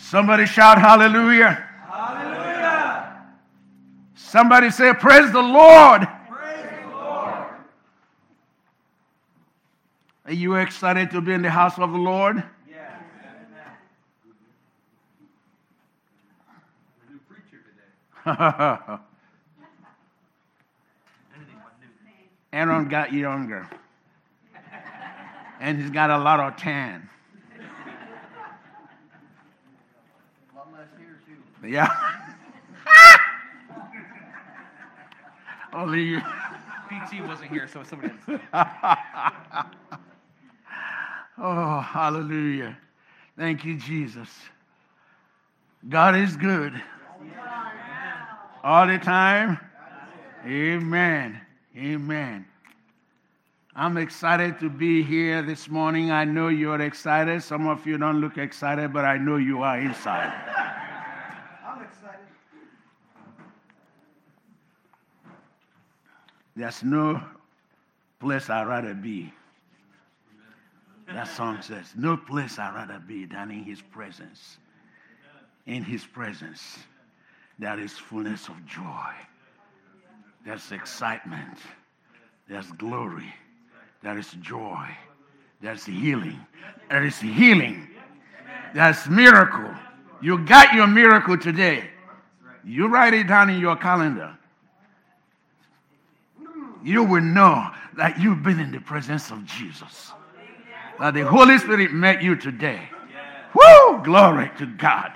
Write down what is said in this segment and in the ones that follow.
Somebody shout hallelujah. Hallelujah. Somebody say, Praise the Lord. Praise the Lord. Are you excited to be in the house of the Lord? New preacher today. Aaron got younger. And he's got a lot of tan. Yeah. Only you. PT wasn't here, so somebody else. oh, hallelujah. Thank you, Jesus. God is good. All the time. Amen. Amen. I'm excited to be here this morning. I know you're excited. Some of you don't look excited, but I know you are inside. I'm excited. There's no place I'd rather be. That song says, No place I'd rather be than in his presence. In his presence, there is fullness of joy. There's excitement. There's glory. There is joy. There's healing. There is healing. There's miracle. You got your miracle today. You write it down in your calendar. You will know that you've been in the presence of Jesus. That the Holy Spirit met you today. Woo! Glory to God.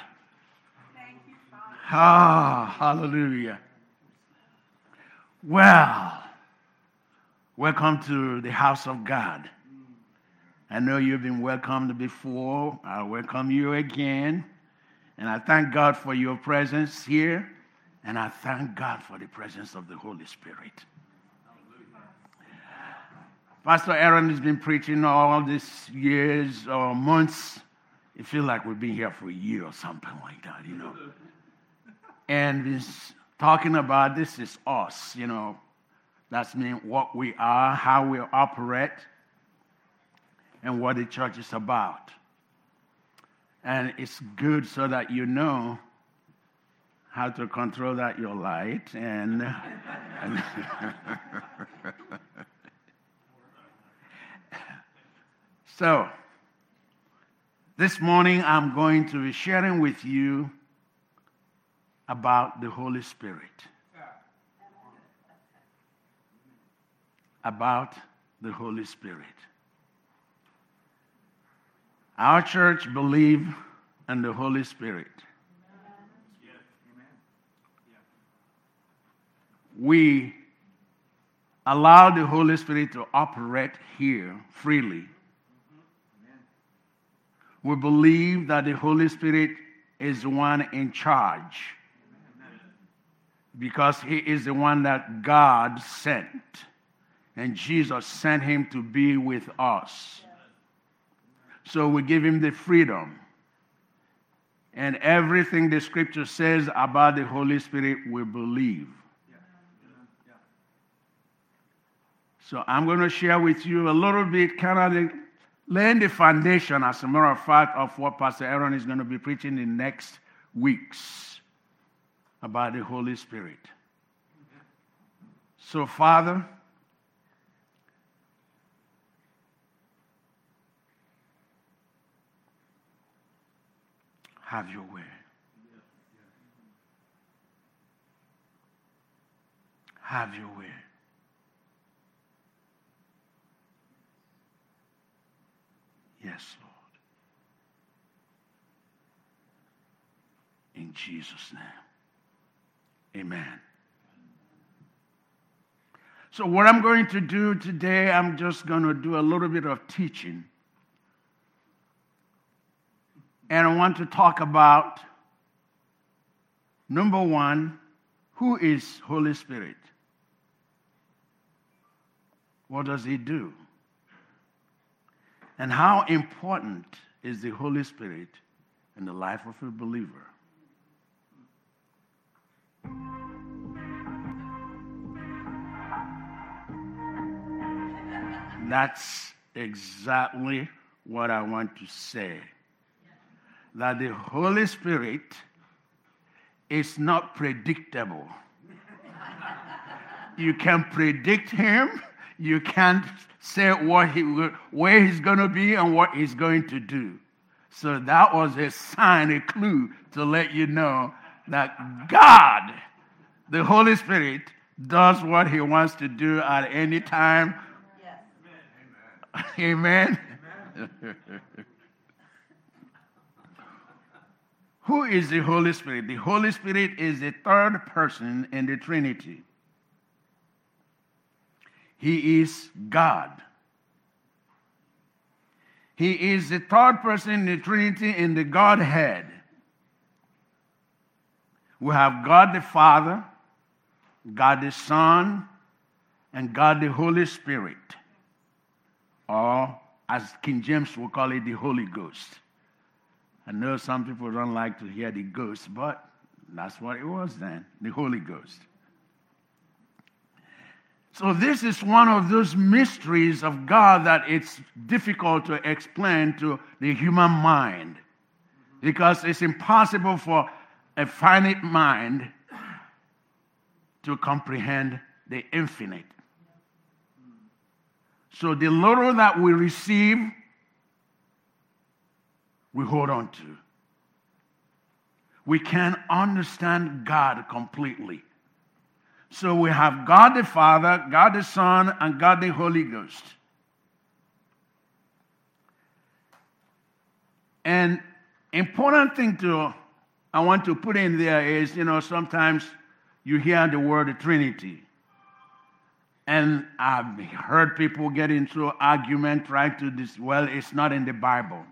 Ah, hallelujah. Well, welcome to the house of God. I know you've been welcomed before. I welcome you again. And I thank God for your presence here. And I thank God for the presence of the Holy Spirit. Pastor Aaron has been preaching all these years or months. It feels like we've been here for a year or something like that, you know. And he's talking about this is us, you know. That's mean what we are, how we operate, and what the church is about. And it's good so that you know how to control that your light and, and so this morning i'm going to be sharing with you about the holy spirit. About the holy spirit. Our church believe in the holy spirit. We allow the Holy Spirit to operate here freely. We believe that the Holy Spirit is the one in charge because he is the one that God sent. And Jesus sent him to be with us. So we give him the freedom. And everything the scripture says about the Holy Spirit, we believe. So I'm going to share with you a little bit, kind of the, laying the foundation, as a matter of fact, of what Pastor Aaron is going to be preaching in next weeks about the Holy Spirit. So, Father, have your way. Have your way. Yes, Lord. Jesus' name. Amen. So, what I'm going to do today, I'm just going to do a little bit of teaching. And I want to talk about number one, who is Holy Spirit? What does he do? And how important is the Holy Spirit in the life of a believer? That's exactly what I want to say. that the Holy Spirit is not predictable. you can predict him, you can't say what he where he's going to be and what he's going to do. So that was a sign, a clue to let you know that God, the Holy Spirit, does what he wants to do at any time. Yes. Amen. Amen. Who is the Holy Spirit? The Holy Spirit is the third person in the Trinity. He is God. He is the third person in the Trinity in the Godhead. We have God the Father, God the Son, and God the Holy Spirit. Or, as King James will call it, the Holy Ghost. I know some people don't like to hear the ghost, but that's what it was then the Holy Ghost. So, this is one of those mysteries of God that it's difficult to explain to the human mind because it's impossible for a finite mind to comprehend the infinite. So, the little that we receive, we hold on to. We can understand God completely. So we have God the Father, God the Son, and God the Holy Ghost. And important thing to I want to put in there is, you know, sometimes you hear the word Trinity. And I've heard people get into argument trying to this, well, it's not in the Bible.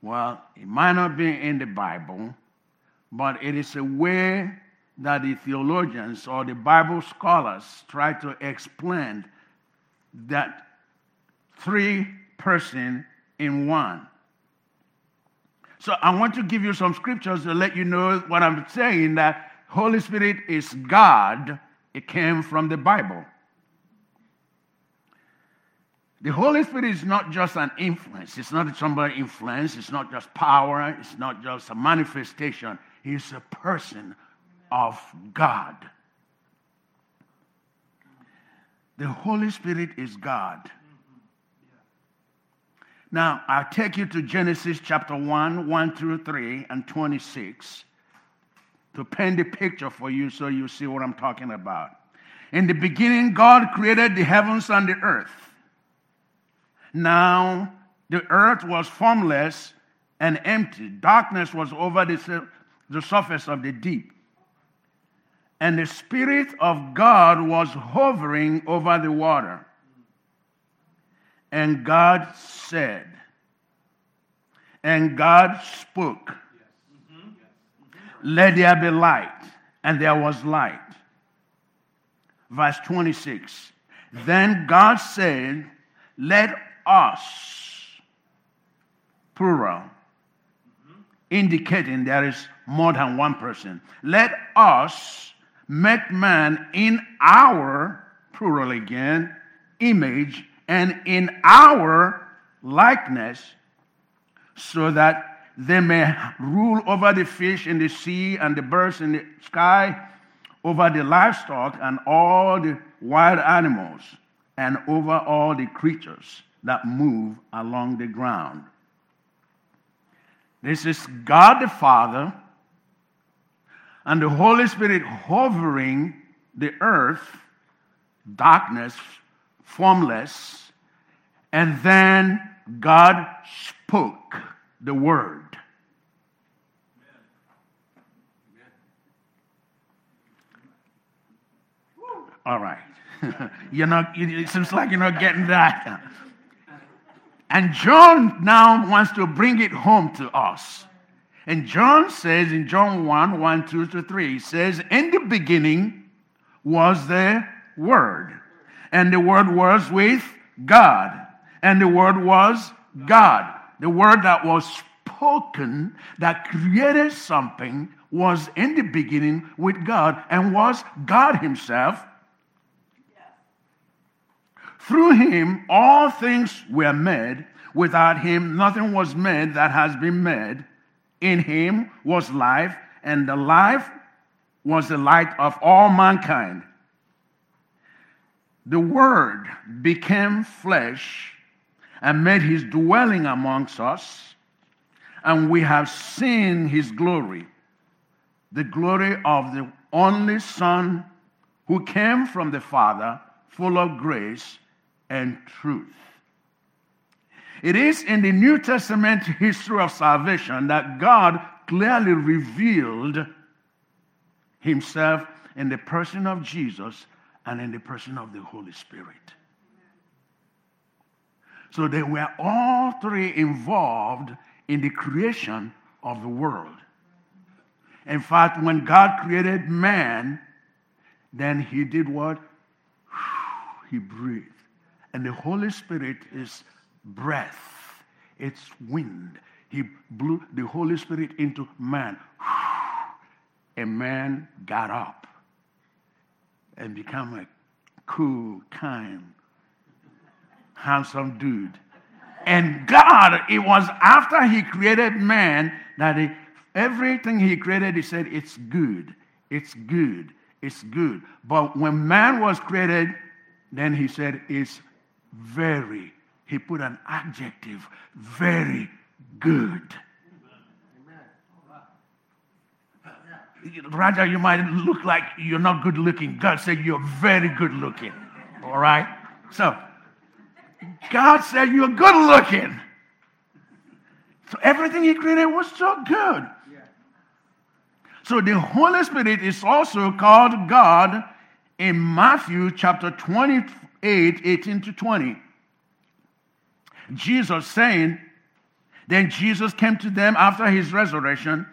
Well, it might not be in the Bible, but it is a way that the theologians or the Bible scholars try to explain that three person in one. So I want to give you some scriptures to let you know what I'm saying that Holy Spirit is God. It came from the Bible. The Holy Spirit is not just an influence. It's not somebody influence. It's not just power. It's not just a manifestation. He's a person of God. The Holy Spirit is God. Now, I'll take you to Genesis chapter 1, 1 through 3, and 26 to paint the picture for you so you see what I'm talking about. In the beginning, God created the heavens and the earth. Now, the earth was formless and empty. Darkness was over the, the surface of the deep and the Spirit of God was hovering over the water. And God said, and God spoke, Let there be light. And there was light. Verse 26. Then God said, Let us, plural, indicating there is more than one person, let us make man in our, plural again, image and in our likeness, so that they may rule over the fish in the sea and the birds in the sky, over the livestock and all the wild animals, and over all the creatures that move along the ground. This is God the Father and the Holy Spirit hovering the earth, darkness, formless, and then God spoke the word. All right. you're not, it seems like you're not getting that. And John now wants to bring it home to us. And John says in John 1 1, 2 to 3, he says, In the beginning was the Word, and the Word was with God, and the Word was God. The Word that was spoken, that created something, was in the beginning with God and was God Himself. Through Him, all things were made. Without Him, nothing was made that has been made. In him was life, and the life was the light of all mankind. The Word became flesh and made his dwelling amongst us, and we have seen his glory, the glory of the only Son who came from the Father, full of grace and truth. It is in the New Testament history of salvation that God clearly revealed himself in the person of Jesus and in the person of the Holy Spirit. So they were all three involved in the creation of the world. In fact, when God created man, then he did what? He breathed. And the Holy Spirit is breath, it's wind. He blew the Holy Spirit into man. And man got up and become a cool, kind, handsome dude. And God, it was after He created man that he, everything He created, He said, It's good, it's good, it's good. But when man was created, then He said, It's very, He put an adjective, very good. Raja, you might look like you're not good looking. God said you're very good looking. All right? So, God said you're good looking. So, everything He created was so good. So, the Holy Spirit is also called God in Matthew chapter 28, 18 to 20. Jesus saying, Then Jesus came to them after his resurrection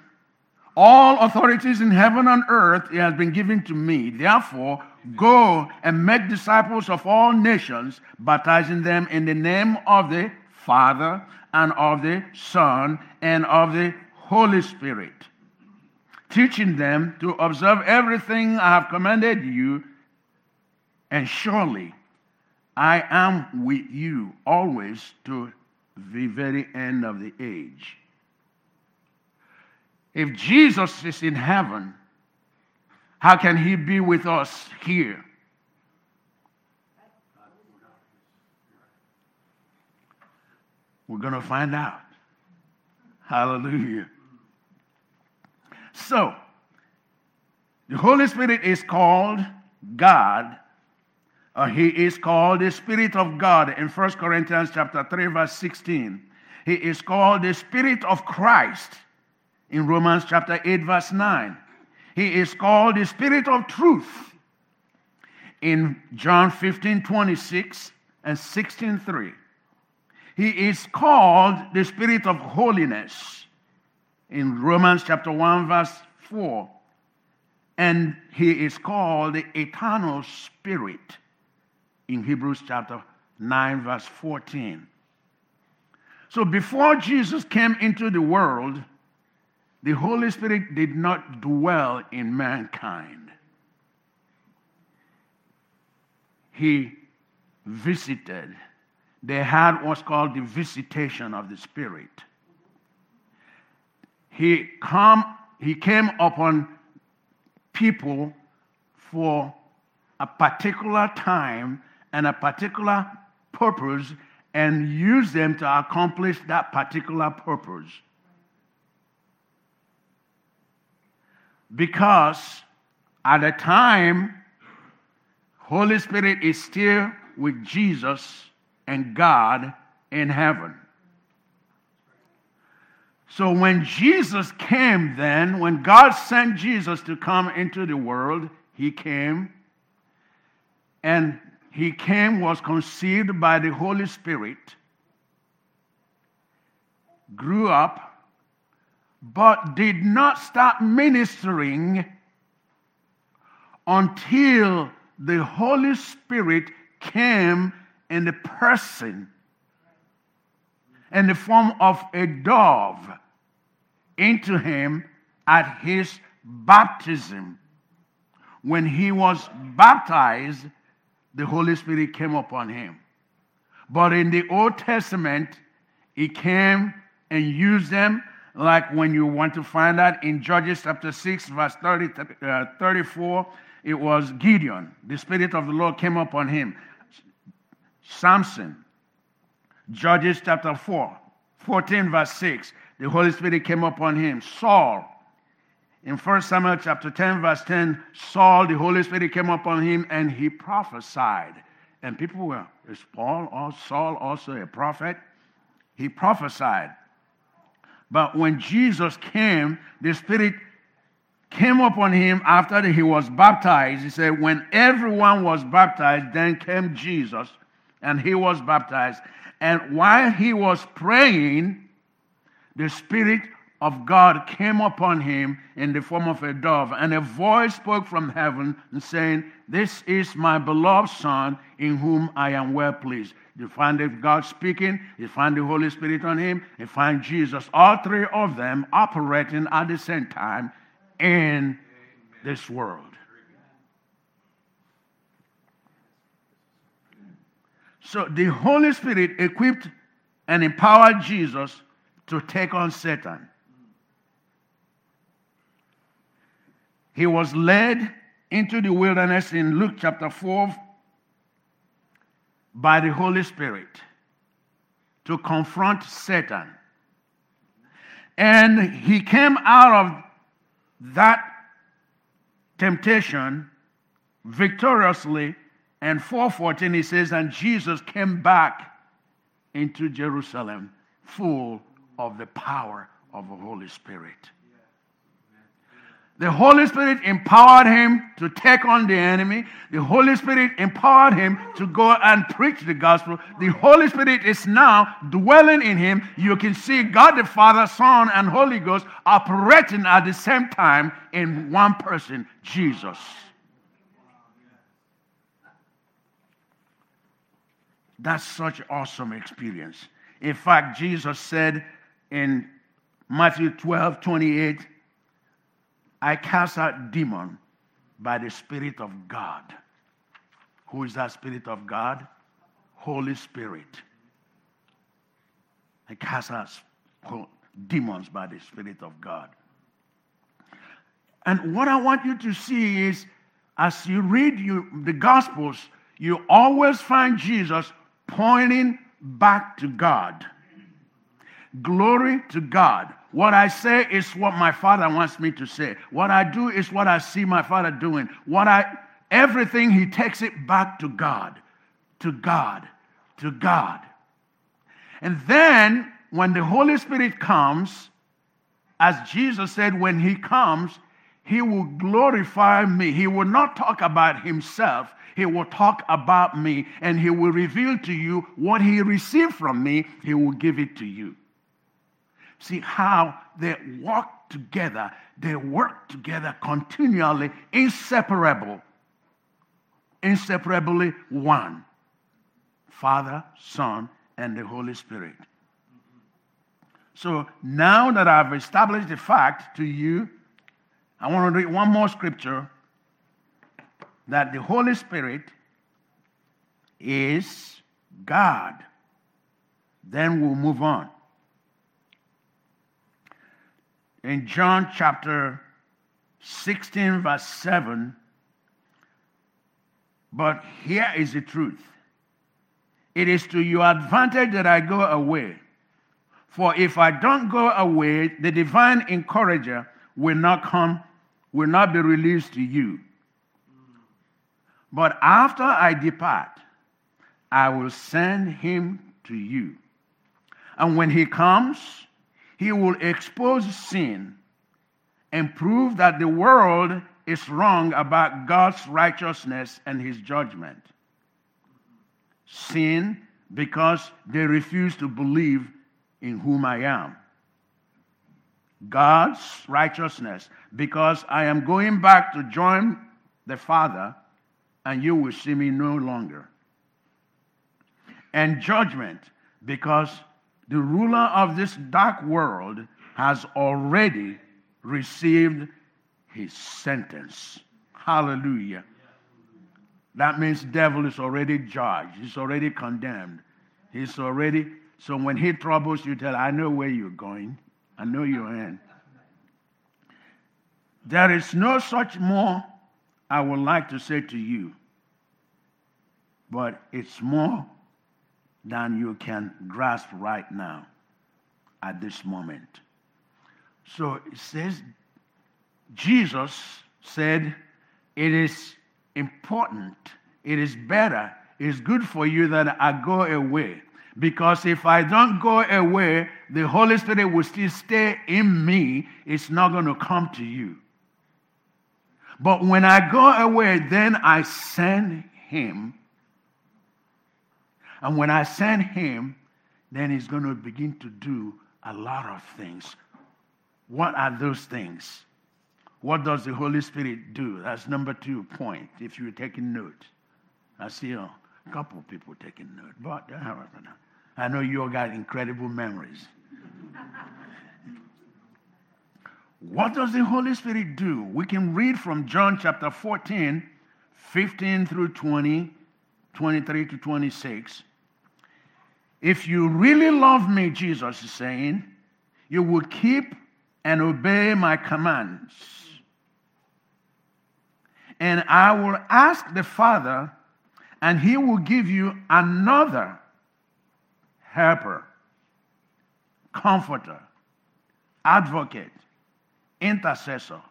all authorities in heaven and earth has been given to me. Therefore, go and make disciples of all nations, baptizing them in the name of the Father and of the Son and of the Holy Spirit, teaching them to observe everything I have commanded you. And surely I am with you always to the very end of the age. If Jesus is in heaven, how can he be with us here? We're going to find out. Hallelujah. So, the Holy Spirit is called God. Uh, he is called the Spirit of God in 1 Corinthians chapter 3, verse 16. He is called the Spirit of Christ in Romans chapter 8, verse 9. He is called the Spirit of Truth in John 15, 26 and 16, 3. He is called the Spirit of Holiness in Romans chapter 1, verse 4. And he is called the Eternal Spirit in Hebrews chapter 9, verse 14. So before Jesus came into the world, the Holy Spirit did not dwell in mankind. He visited. They had what's called the visitation of the Spirit. He, come, he came upon people for a particular time and a particular purpose and used them to accomplish that particular purpose. Because at the time, Holy Spirit is still with Jesus and God in heaven. So when Jesus came, then, when God sent Jesus to come into the world, he came. And he came, was conceived by the Holy Spirit, grew up, but did not start ministering until the Holy Spirit came in the person in the form of a dove into him at his baptism. When he was baptized, the Holy Spirit came upon him. But in the Old Testament, he came and used them like when you want to find out in Judges chapter 6, verse 30, uh, 34, it was Gideon. The Spirit of the Lord came upon him. Samson, Judges chapter 4, 14, verse 6, the Holy Spirit came upon him. Saul, in 1 Samuel chapter 10, verse 10, Saul, the Holy Spirit came upon him and he prophesied. And people were, is Paul or Saul also a prophet? He prophesied. But when Jesus came, the Spirit came upon him after he was baptized. He said, When everyone was baptized, then came Jesus, and he was baptized. And while he was praying, the Spirit of God came upon him in the form of a dove, and a voice spoke from heaven saying, This is my beloved Son, in whom I am well pleased. You find God speaking, you find the Holy Spirit on him, you find Jesus, all three of them operating at the same time in this world. So the Holy Spirit equipped and empowered Jesus to take on Satan. He was led into the wilderness in Luke chapter 4 by the Holy Spirit to confront Satan. And he came out of that temptation victoriously. And 414 he says, and Jesus came back into Jerusalem full of the power of the Holy Spirit. The Holy Spirit empowered him to take on the enemy. The Holy Spirit empowered him to go and preach the gospel. The Holy Spirit is now dwelling in him. You can see God the Father, Son, and Holy Ghost operating at the same time in one person, Jesus. That's such awesome experience. In fact, Jesus said in Matthew 12 28, I cast out demon by the Spirit of God. Who is that Spirit of God? Holy Spirit. I cast out demons by the Spirit of God. And what I want you to see is as you read you, the Gospels, you always find Jesus pointing back to God. Glory to God. What I say is what my father wants me to say. What I do is what I see my father doing. What I everything he takes it back to God. To God. To God. And then when the Holy Spirit comes, as Jesus said, when he comes, he will glorify me. He will not talk about himself. He will talk about me and he will reveal to you what he received from me. He will give it to you see how they walk together, they work together continually, inseparable, inseparably one Father, Son, and the Holy Spirit. So now that I've established the fact to you, I want to read one more scripture that the Holy Spirit is God. Then we'll move on. In John chapter 16, verse 7. But here is the truth it is to your advantage that I go away. For if I don't go away, the divine encourager will not come, will not be released to you. But after I depart, I will send him to you. And when he comes, he will expose sin and prove that the world is wrong about God's righteousness and his judgment. Sin because they refuse to believe in whom I am. God's righteousness because I am going back to join the Father and you will see me no longer. And judgment because the ruler of this dark world has already received his sentence. Hallelujah. That means devil is already judged. He's already condemned. He's already so when he troubles you, tell I know where you're going. I know you're in. There is no such more I would like to say to you, but it's more than you can grasp right now at this moment. So it says, Jesus said, It is important, it is better, it's good for you that I go away. Because if I don't go away, the Holy Spirit will still stay in me. It's not going to come to you. But when I go away, then I send him. And when I send him, then he's going to begin to do a lot of things. What are those things? What does the Holy Spirit do? That's number two point, if you're taking note. I see a couple of people taking note, but uh, I know you all got incredible memories. what does the Holy Spirit do? We can read from John chapter 14, 15 through 20, 23 to 26. If you really love me, Jesus is saying, you will keep and obey my commands. And I will ask the Father, and he will give you another helper, comforter, advocate, intercessor,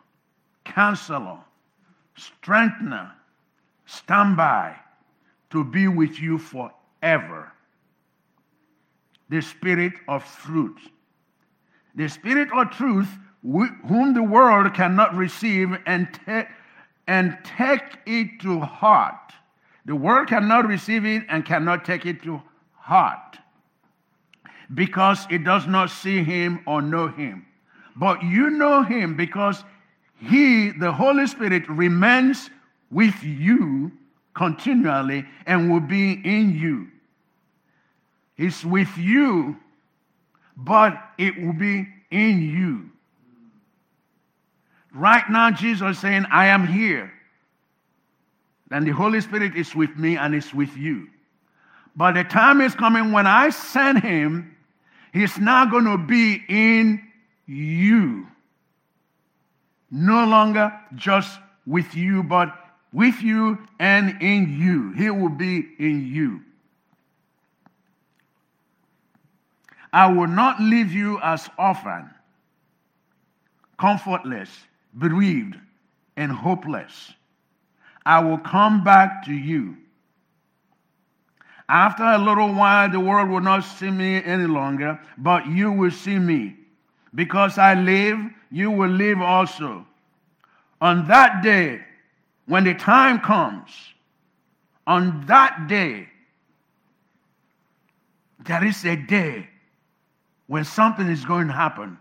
counselor, strengthener, standby to be with you forever. The Spirit of truth. The Spirit of truth, whom the world cannot receive and, take and take it to heart. The world cannot receive it and cannot take it to heart because it does not see him or know him. But you know him because he, the Holy Spirit, remains with you continually and will be in you. He's with you, but it will be in you. Right now, Jesus is saying, I am here. And the Holy Spirit is with me and is with you. But the time is coming when I send him, he's now going to be in you. No longer just with you, but with you and in you. He will be in you. I will not leave you as orphan, comfortless, bereaved, and hopeless. I will come back to you. After a little while, the world will not see me any longer, but you will see me. Because I live, you will live also. On that day, when the time comes, on that day, there is a day when something is going to happen.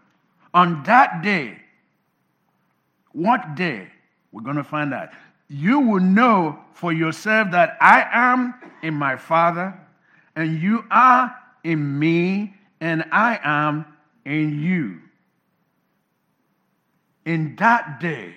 On that day, what day? We're going to find out you will know for yourself that I am in my Father, and you are in me, and I am in you. In that day,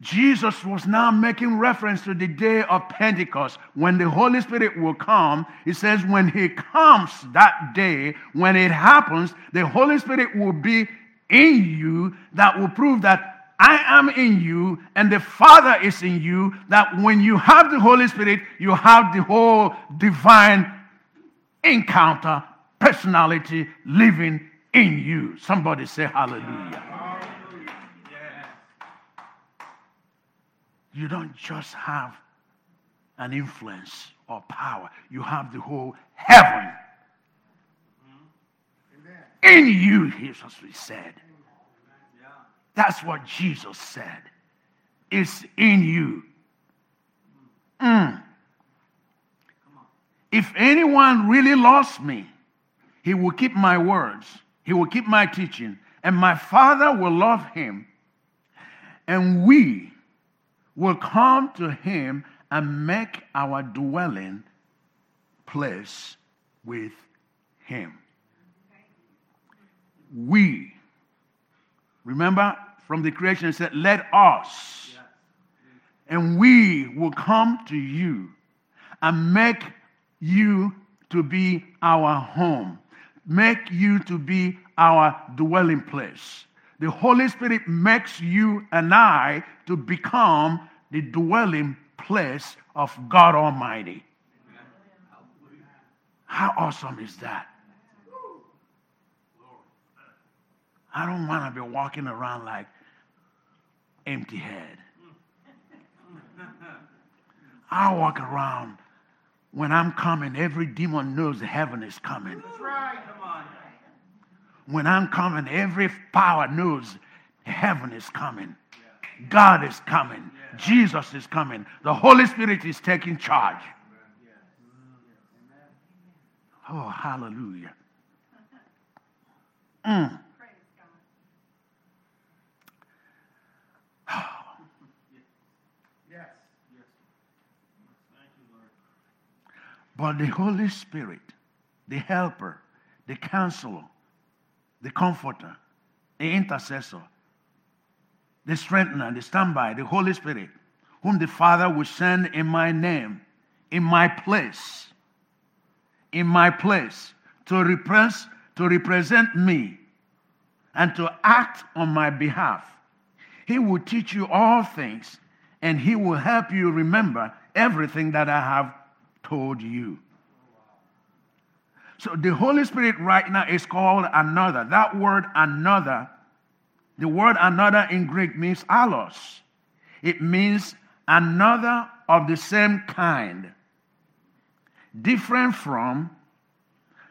Jesus was now making reference to the day of Pentecost when the Holy Spirit will come. He says, when He comes that day, when it happens, the Holy Spirit will be in you that will prove that I am in you and the Father is in you, that when you have the Holy Spirit, you have the whole divine encounter, personality living in you. Somebody say hallelujah. You don't just have an influence or power, you have the whole heaven in you, Jesus said. That's what Jesus said. It's in you. Mm. If anyone really loves me, he will keep my words, he will keep my teaching, and my Father will love him, and we will come to him and make our dwelling place with him. We Remember from the creation, it said, Let us. And we will come to you and make you to be our home, make you to be our dwelling place. The Holy Spirit makes you and I to become the dwelling place of God Almighty. How awesome is that? I don't want to be walking around like empty head. I walk around when I'm coming, every demon knows heaven is coming. Right. When I'm coming, every power knows heaven is coming. God is coming. Jesus is coming. The Holy Spirit is taking charge. Oh, hallelujah. Mm. Yes. But the Holy Spirit, the helper, the counselor, the comforter, the intercessor, the strengthener, the standby, the Holy Spirit, whom the Father will send in my name, in my place, in my place, to repress, to represent me and to act on my behalf. He will teach you all things and he will help you remember everything that I have told you. So the Holy Spirit right now is called another. That word another, the word another in Greek means allos. It means another of the same kind, different from,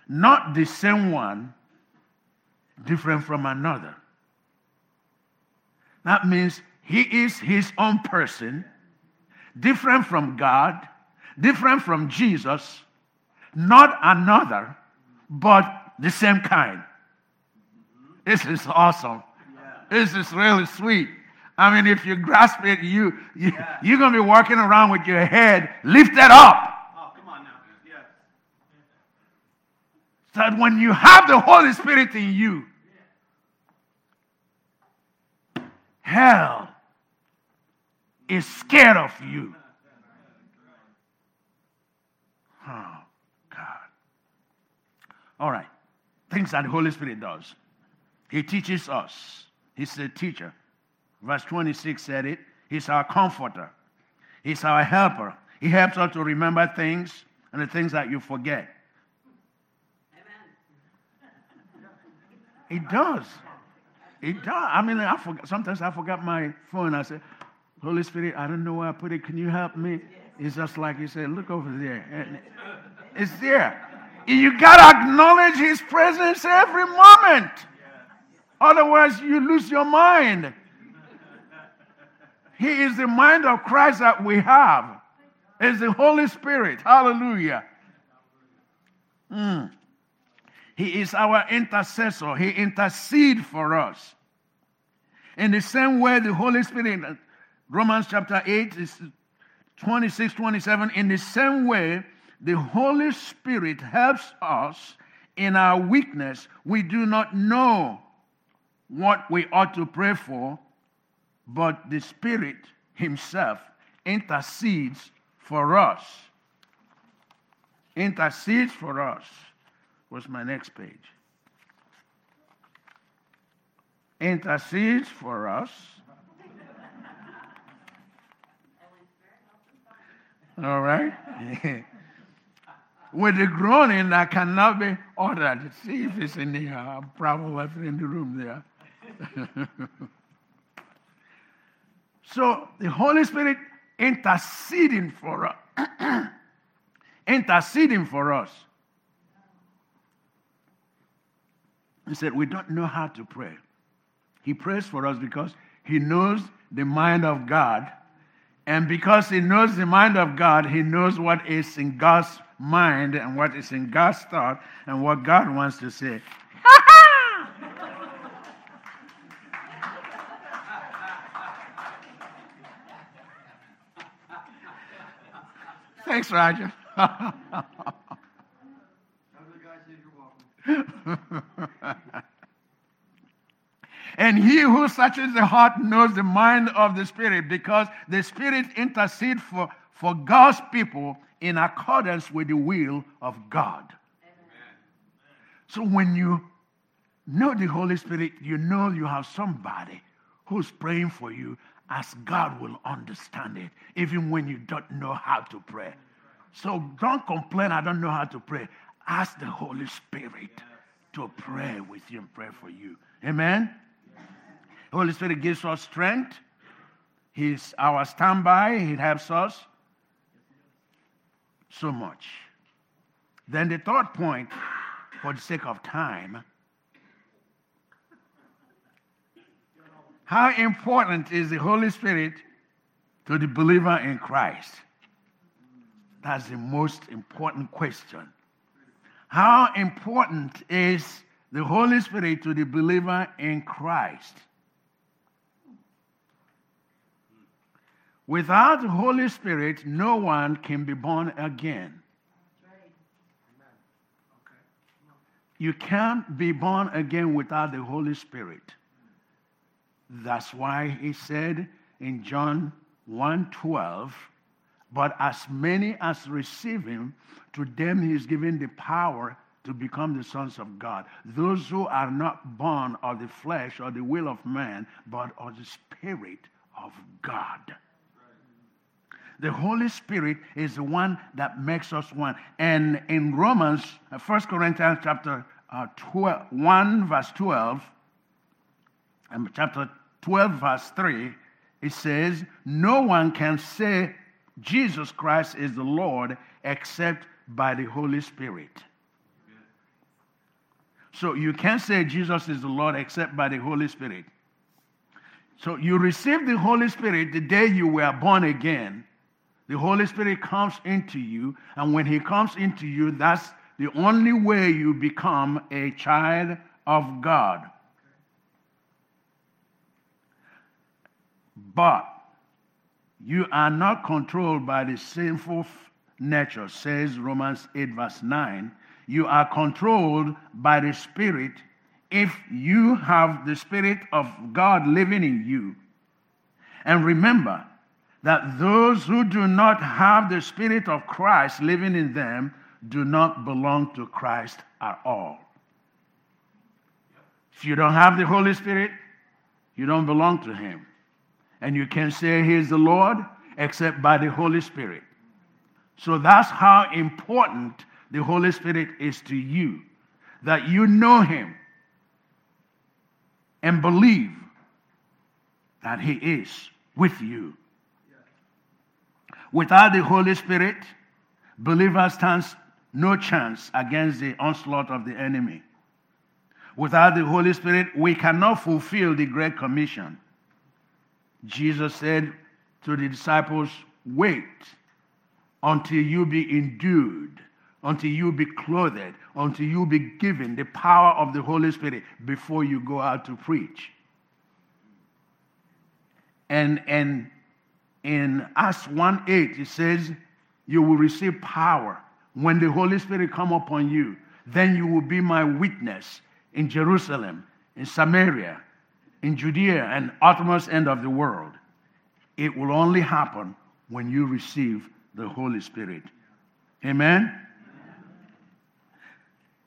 not the same one, different from another. That means he is his own person, different from God, different from Jesus, not another, but the same kind. This is awesome. This is really sweet. I mean, if you grasp it, you, you Yeah. you're gonna be walking around with your head lifted up. Oh, come on now. Yes. So that when you have the Holy Spirit in you, hell is scared of you. Oh, God. All right. Things that the Holy Spirit does. He teaches us. He's a teacher. Verse 26 said it. He's our comforter. He's our helper. He helps us to remember things and the things that you forget. He does. He does. I mean, I sometimes I forgot my phone. I said, Holy Spirit, I don't know where I put it. Can you help me? It's just like he said, look over there. It's there. You got to acknowledge his presence every moment. Otherwise, you lose your mind. He is the mind of Christ that we have. It's the Holy Spirit. Hallelujah. Mm. He is our intercessor. He intercedes for us. In the same way, the Holy Spirit, Romans chapter 8, is 26, 27, in the same way, the Holy Spirit helps us in our weakness. We do not know what we ought to pray for, but the Spirit Himself intercedes for us. Intercedes for us. What's my next page? Intercedes for us. All right? With the groaning that cannot be ordered. See if it's in the uh, probably left in the room there. so the Holy Spirit interceding for us. interceding for us. He said, We don't know how to pray. He prays for us because he knows the mind of God. And because he knows the mind of God, he knows what is in God's mind and what is in God's thought and what God wants to say. Thanks, Roger. How's the guy said you're welcome? And he who searches the heart knows the mind of the Spirit because the Spirit intercedes for, for God's people in accordance with the will of God. So when you know the Holy Spirit, you know you have somebody who's praying for you as God will understand it, even when you don't know how to pray. So don't complain, I don't know how to pray. Ask the Holy Spirit to pray with you and pray for you. Amen? Holy Spirit gives us strength. He's our standby. He helps us so much. Then the third point, for the sake of time, how important is the Holy Spirit to the believer in Christ? That's the most important question. How important is the Holy Spirit to the believer in Christ? Without the Holy Spirit, no one can be born again. You can't be born again without the Holy Spirit. That's why he said in John 1:12, but as many as receive him, to them he is given the power to become the sons of God. Those who are not born of the flesh or the will of man, but of the Spirit of God. The Holy Spirit is the one that makes us one. And in Romans, 1 uh, Corinthians chapter uh, 12, 1, verse 12, and chapter 12, verse 3, it says, No one can say Jesus Christ is the Lord except by the Holy Spirit. So you can't say Jesus is the Lord except by the Holy Spirit. So you received the Holy Spirit the day you were born again. The Holy Spirit comes into you, and when He comes into you, that's the only way you become a child of God. But you are not controlled by the sinful nature, says Romans 8, verse 9. You are controlled by the Spirit if you have the Spirit of God living in you. And remember that those who do not have the Spirit of Christ living in them do not belong to Christ at all. If you don't have the Holy Spirit, you don't belong to Him. And you can say He is the Lord except by the Holy Spirit. So that's how important the Holy Spirit is to you that you know Him and believe that He is with you. Without the Holy Spirit, believer stands no chance against the onslaught of the enemy. Without the Holy Spirit, we cannot fulfill the Great Commission. Jesus said to the disciples, Wait until you be endued, until you be clothed, until you be given the power of the Holy Spirit before you go out to preach. And, and in Acts 1 8, it says, You will receive power when the Holy Spirit come upon you. Then you will be my witness in Jerusalem, in Samaria, in Judea and uttermost end of the world. It will only happen when you receive the Holy Spirit. Amen?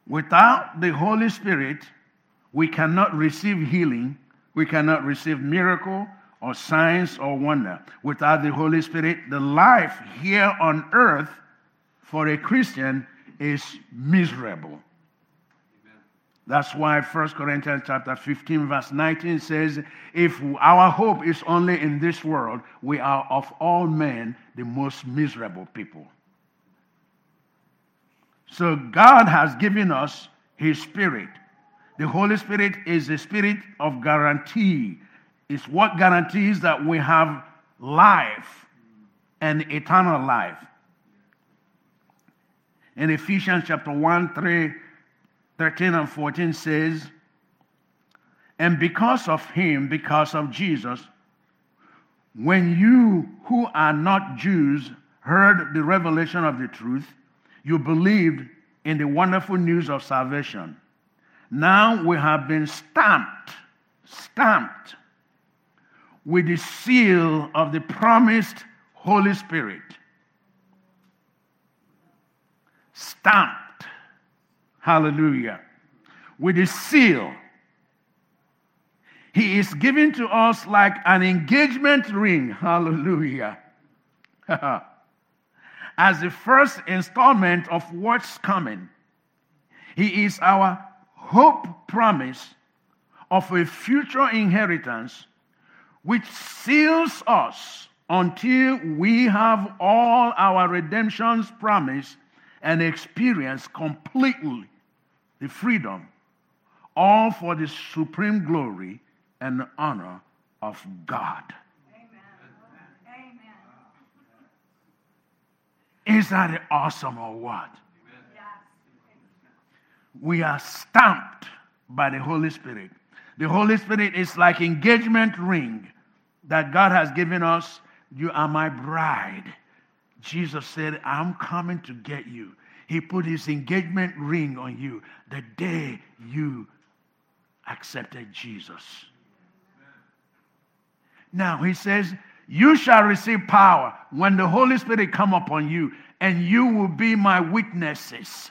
Without the Holy Spirit, we cannot receive healing, we cannot receive miracle or signs or wonder. Without the Holy Spirit, the life here on earth for a Christian is miserable. That's why 1 Corinthians chapter 15, verse 19 says, If our hope is only in this world, we are of all men the most miserable people. So God has given us His Spirit. The Holy Spirit is the spirit of guarantee. It's what guarantees that we have life and eternal life. In Ephesians chapter 1, 3, 13 and 14 says, And because of him, because of Jesus, when you who are not Jews heard the revelation of the truth, you believed in the wonderful news of salvation. Now we have been stamped, stamped with the seal of the promised Holy Spirit. Stamped Hallelujah. with the seal. He is given to us like an engagement ring. Hallelujah. As the first installment of what's coming. He is our hope promise of a future inheritance which seals us until we have all our redemption's promise and experience completely the freedom, all for the supreme glory and honor of God. Amen. Amen. Is that awesome or what? We are stamped by the Holy Spirit. The Holy Spirit is like engagement ring that God has given us. You are my bride. Jesus said, I'm coming to get you. He put his engagement ring on you the day you accepted Jesus. Now he says, You shall receive power when the Holy Spirit come upon you, and you will be my witnesses.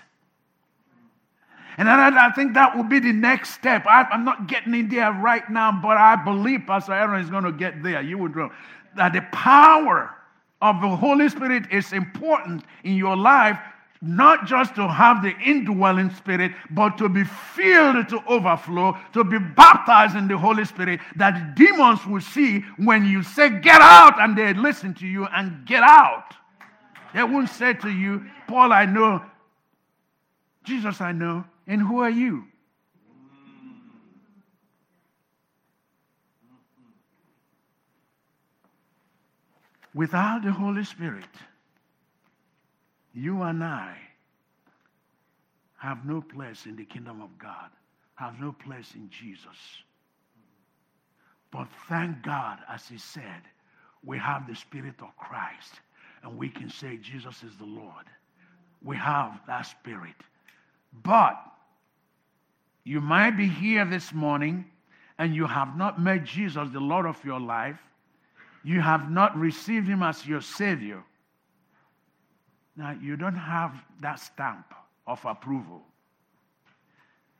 And I, I think that will be the next step. I, am not getting in there right now, but I believe Pastor Aaron is going to get there. You would know that the power of the Holy Spirit is important in your life, not just to have the indwelling spirit, but to be filled to overflow, to be baptized in the Holy Spirit, that demons will see when you say, Get out, and they listen to you and get out. They won't say to you, Paul, I know. Jesus, I know. And who are you? Without the Holy Spirit, you and I have no place in the kingdom of God, have no place in Jesus. But thank God, as He said, we have the Spirit of Christ, and we can say Jesus is the Lord. We have that Spirit. But you might be here this morning and you have not met Jesus, the Lord of your life. You have not received him as your Savior. Now, you don't have that stamp of approval.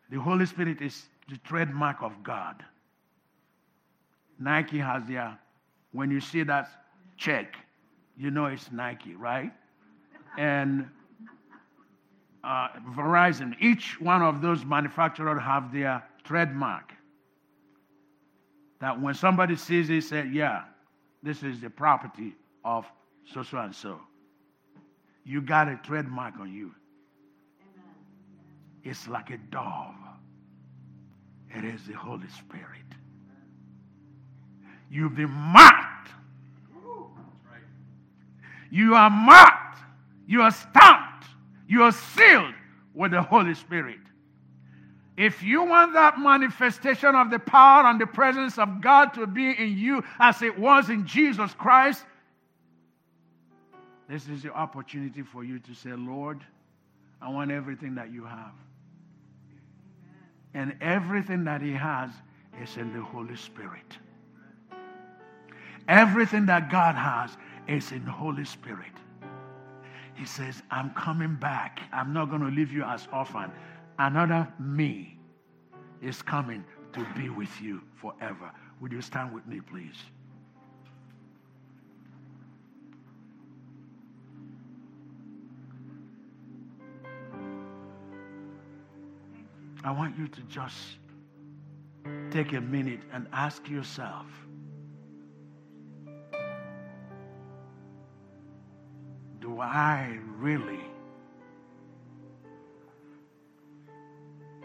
The Holy Spirit is the trademark of God. Nike has their, when you see that check, you know it's Nike, right? And uh, Verizon, each one of those manufacturers have their trademark. That when somebody sees it, say, yeah, this is the property of so so and so. You got a trademark on you. Amen. It's like a dove. It is the Holy Spirit. You've been marked. You are marked. You are stamped you are sealed with the Holy Spirit. If you want that manifestation of the power and the presence of God to be in you as it was in Jesus Christ, this is the opportunity for you to say, Lord, I want everything that you have. And everything that He has is in the Holy Spirit. Everything that God has is in the Holy Spirit. He says, I'm coming back. I'm not going to leave you as orphan. Another me is coming to be with you forever. Would you stand with me, please? I want you to just take a minute and ask yourself I really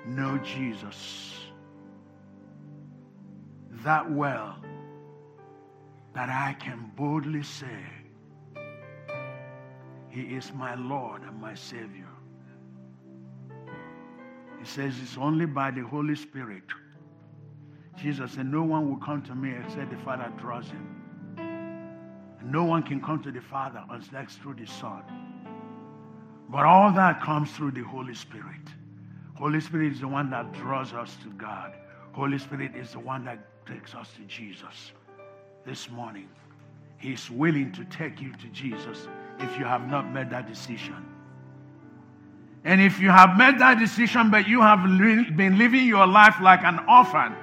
know Jesus that well that I can boldly say, He is my Lord and my Savior? He says it's only by the Holy Spirit. Jesus said, No one will come to me except the Father draws him. No one can come to the Father unless through the Son. But all that comes through the Holy Spirit. Holy Spirit is the one that draws us to God. Holy Spirit is the one that takes us to Jesus. This morning, He's willing to take you to Jesus if you have not made that decision. And if you have made that decision, but you have been living your life like an orphan,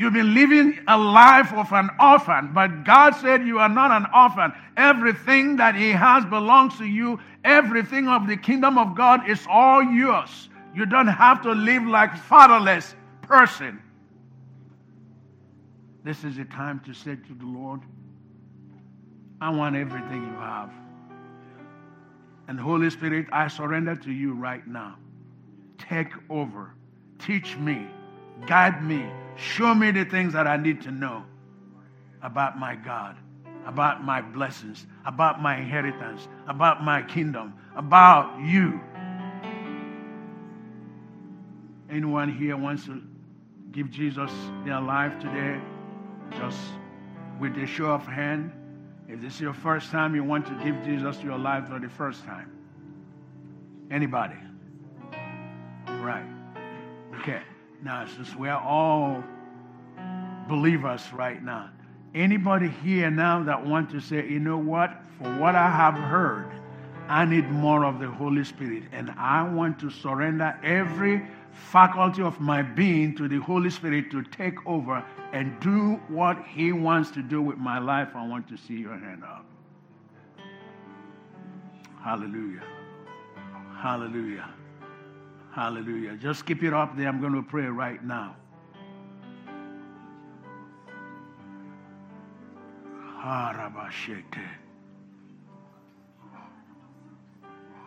You've been living a life of an orphan, but God said you are not an orphan. Everything that He has belongs to you. Everything of the kingdom of God is all yours. You don't have to live like fatherless person. This is the time to say to the Lord, I want everything you have. And Holy Spirit, I surrender to you right now. Take over. Teach me. Guide me Show me the things that I need to know about my God, about my blessings, about my inheritance, about my kingdom, about you. Anyone here wants to give Jesus their life today? Just with a show of hand. If this is your first time, you want to give Jesus your life for the first time. Anybody? Right. Okay. Now, since we're all believers right now, anybody here now that want to say, you know what, for what I have heard, I need more of the Holy Spirit, and I want to surrender every faculty of my being to the Holy Spirit to take over and do what He wants to do with my life. I want to see your hand up. Hallelujah. Hallelujah. Hallelujah. Just keep it up there. I'm going to pray right now.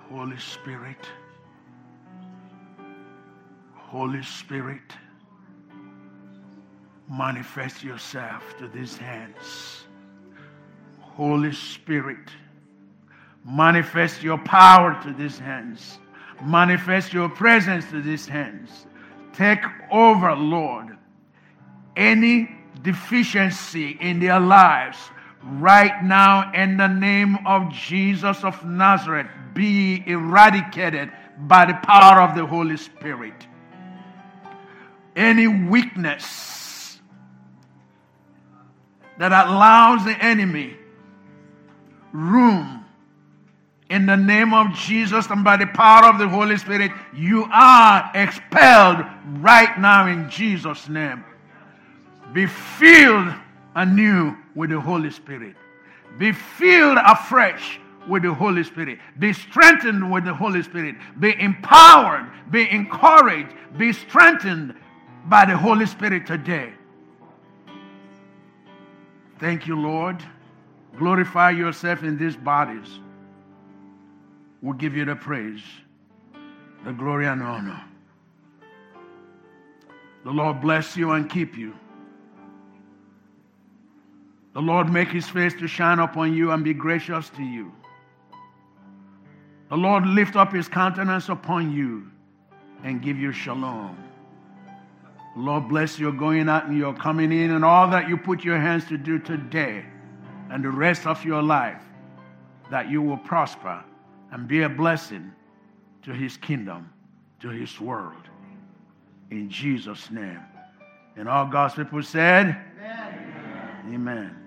Holy Spirit. Holy Spirit. Manifest yourself to these hands. Holy Spirit. Manifest your power to these hands manifest your presence to these hands. Take over, Lord. Any deficiency in their lives right now in the name of Jesus of Nazareth be eradicated by the power of the Holy Spirit. Any weakness that allows the enemy room in the name of Jesus and by the power of the Holy Spirit, you are expelled right now in Jesus' name. Be filled anew with the Holy Spirit. Be filled afresh with the Holy Spirit. Be strengthened with the Holy Spirit. Be empowered. Be encouraged. Be strengthened by the Holy Spirit today. Thank you, Lord. Glorify yourself in these bodies will give you the praise, the glory, and honor. The Lord bless you and keep you. The Lord make his face to shine upon you and be gracious to you. The Lord lift up his countenance upon you and give you shalom. The Lord bless your going out and your coming in and all that you put your hands to do today and the rest of your life, that you will prosper and be a blessing to his kingdom, to his world. In Jesus' name. And all God's people said, Amen. Amen.